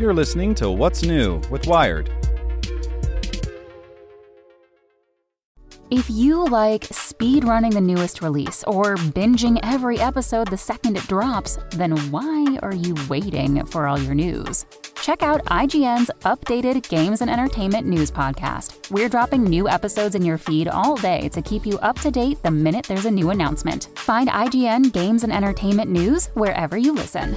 You're listening to What's New with Wired. If you like speed running the newest release or binging every episode the second it drops, then why are you waiting for all your news? Check out IGN's updated games and entertainment news podcast. We're dropping new episodes in your feed all day to keep you up to date the minute there's a new announcement. Find IGN Games and Entertainment News wherever you listen.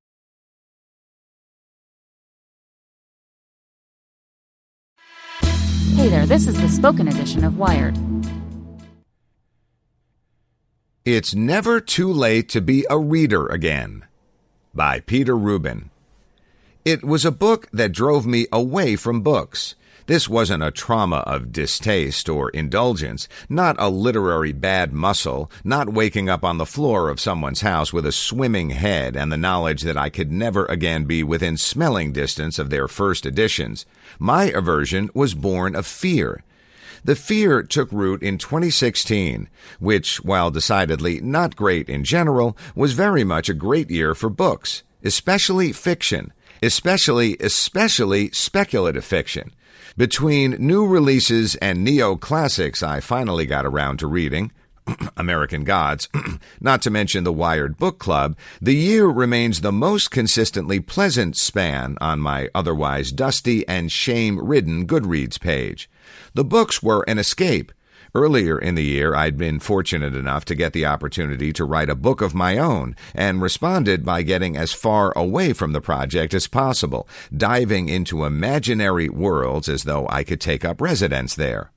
Hey there, this is the spoken edition of Wired. It's Never Too Late to Be a Reader Again by Peter Rubin. It was a book that drove me away from books. This wasn't a trauma of distaste or indulgence, not a literary bad mussel, not waking up on the floor of someone's house with a swimming head and the knowledge that I could never again be within smelling distance of their first editions. My aversion was born of fear. The fear took root in 2016, which, while decidedly not great in general, was very much a great year for books, especially fiction, especially, especially speculative fiction. Between new releases and neo-classics I finally got around to reading, American Gods, not to mention the Wired Book Club, the year remains the most consistently pleasant span on my otherwise dusty and shame ridden Goodreads page. The books were an escape. Earlier in the year, I'd been fortunate enough to get the opportunity to write a book of my own and responded by getting as far away from the project as possible, diving into imaginary worlds as though I could take up residence there.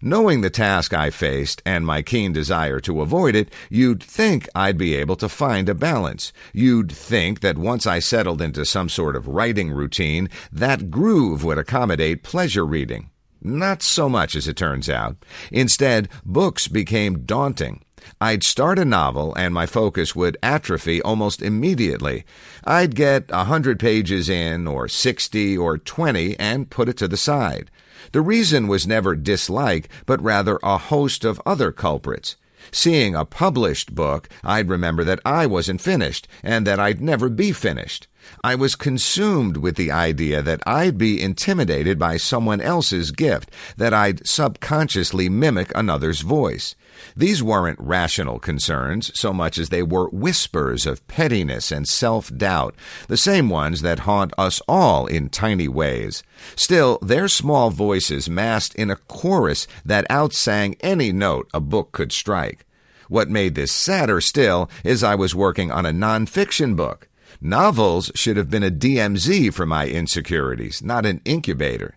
Knowing the task I faced and my keen desire to avoid it, you'd think I'd be able to find a balance. You'd think that once I settled into some sort of writing routine, that groove would accommodate pleasure reading. Not so much as it turns out. Instead, books became daunting. I'd start a novel and my focus would atrophy almost immediately. I'd get a hundred pages in, or sixty, or twenty, and put it to the side. The reason was never dislike, but rather a host of other culprits. Seeing a published book, I'd remember that I wasn't finished, and that I'd never be finished. I was consumed with the idea that I'd be intimidated by someone else's gift, that I'd subconsciously mimic another's voice. These weren't rational concerns so much as they were whispers of pettiness and self doubt, the same ones that haunt us all in tiny ways. Still, their small voices massed in a chorus that outsang any note a book could strike. What made this sadder still is I was working on a nonfiction book. Novels should have been a DMZ for my insecurities, not an incubator.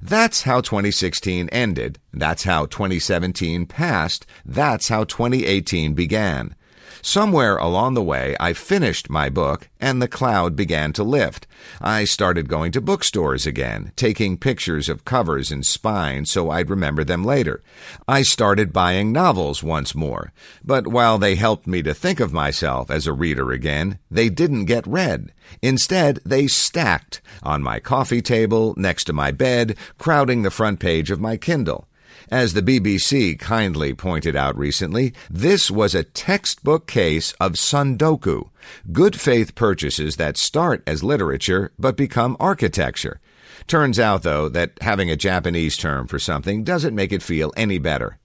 That's how 2016 ended. That's how 2017 passed. That's how 2018 began. Somewhere along the way, I finished my book and the cloud began to lift. I started going to bookstores again, taking pictures of covers and spines so I'd remember them later. I started buying novels once more. But while they helped me to think of myself as a reader again, they didn't get read. Instead, they stacked on my coffee table, next to my bed, crowding the front page of my Kindle. As the BBC kindly pointed out recently, this was a textbook case of tsundoku, good faith purchases that start as literature but become architecture. Turns out, though, that having a Japanese term for something doesn't make it feel any better.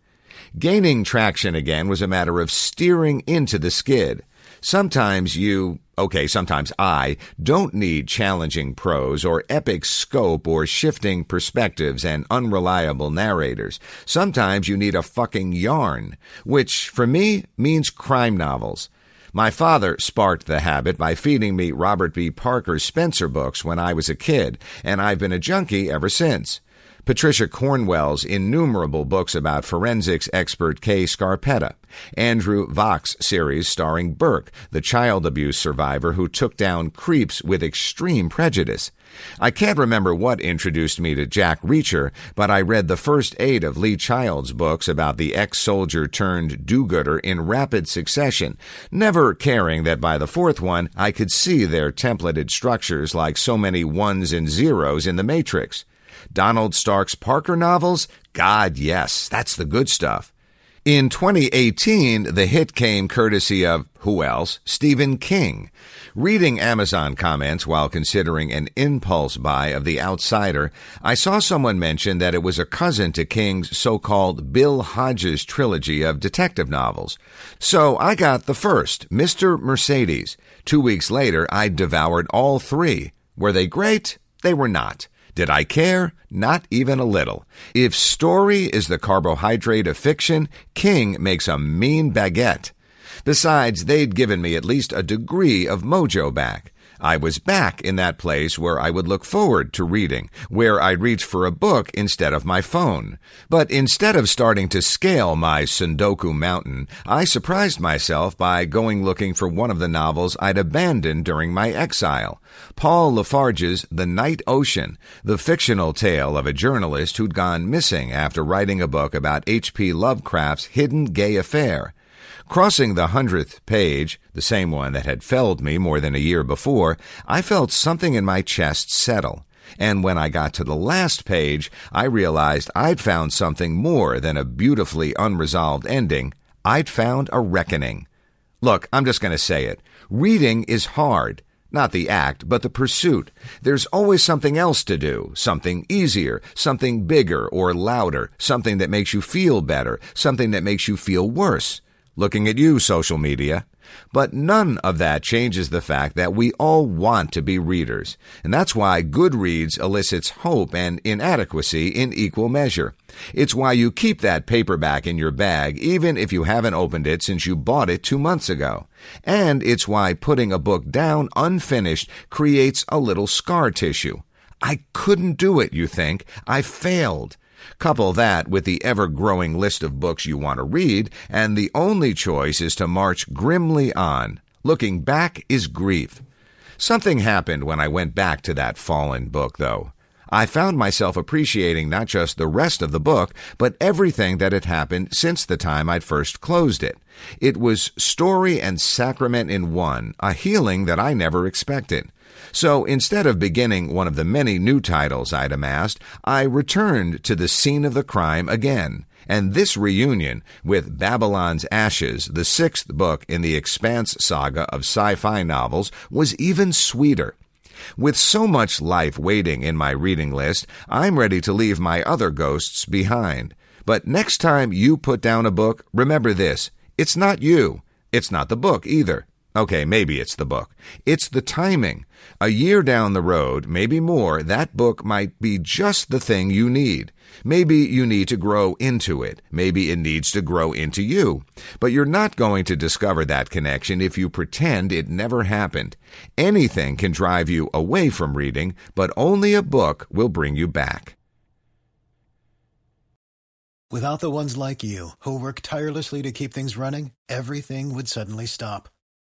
Gaining traction again was a matter of steering into the skid. Sometimes you, okay, sometimes I, don't need challenging prose or epic scope or shifting perspectives and unreliable narrators. Sometimes you need a fucking yarn, which for me means crime novels. My father sparked the habit by feeding me Robert B. Parker's Spenser books when I was a kid, and I've been a junkie ever since. Patricia Cornwell's innumerable books about forensics expert Kay Scarpetta, Andrew Vachss's series starring Burke, the child abuse survivor who took down creeps with extreme prejudice. I can't remember what introduced me to Jack Reacher, but I read the first eight of Lee Child's books about the ex-soldier turned do-gooder in rapid succession, never caring that by the fourth one I could see their templated structures like so many ones and zeros in the Matrix. Donald Stark's Parker novels? God, yes, that's the good stuff. In 2018, the hit came courtesy of, who else? Stephen King. Reading Amazon comments while considering an impulse buy of The Outsider, I saw someone mention that it was a cousin to King's so-called Bill Hodges trilogy of detective novels. So I got the first, Mr. Mercedes. Two weeks later, I devoured all three. Were they great? They were not. Did I care? Not even a little. If story is the carbohydrate of fiction, King makes a mean baguette. Besides, they'd given me at least a degree of mojo back. I was back in that place where I would look forward to reading, where I'd reach for a book instead of my phone. But instead of starting to scale my Tsundoku mountain, I surprised myself by going looking for one of the novels I'd abandoned during my exile. Paul La Farge's The Night Ocean, the fictional tale of a journalist who'd gone missing after writing a book about H.P. Lovecraft's hidden gay affair. Crossing the hundredth page, the same one that had felled me more than a year before, I felt something in my chest settle. And when I got to the last page, I realized I'd found something more than a beautifully unresolved ending. I'd found a reckoning. Look, I'm just going to say it. Reading is hard. Not the act, but the pursuit. There's always something else to do, something easier, something bigger or louder, something that makes you feel better, something that makes you feel worse looking at you, social media. But none of that changes the fact that we all want to be readers. And that's why Goodreads elicits hope and inadequacy in equal measure. It's why you keep that paperback in your bag even if you haven't opened it since you bought it two months ago. And it's why putting a book down unfinished creates a little scar tissue. I couldn't do it, you think. I failed. Couple that with the ever growing list of books you want to read, and the only choice is to march grimly on. Looking back is grief. Something happened when I went back to that fallen book, though. I found myself appreciating not just the rest of the book, but everything that had happened since the time I'd first closed it. It was story and sacrament in one, a healing that I never expected. So instead of beginning one of the many new titles I'd amassed, I returned to the scene of the crime again. And this reunion with Babylon's Ashes, the sixth book in the Expanse saga of sci-fi novels, was even sweeter. With so much life waiting in my reading list, I'm ready to leave my other ghosts behind. But next time you put down a book, remember this. It's not you. It's not the book either. Okay, maybe it's the book. It's the timing. A year down the road, maybe more, that book might be just the thing you need. Maybe you need to grow into it. Maybe it needs to grow into you. But you're not going to discover that connection if you pretend it never happened. Anything can drive you away from reading, but only a book will bring you back. Without the ones like you, who work tirelessly to keep things running, everything would suddenly stop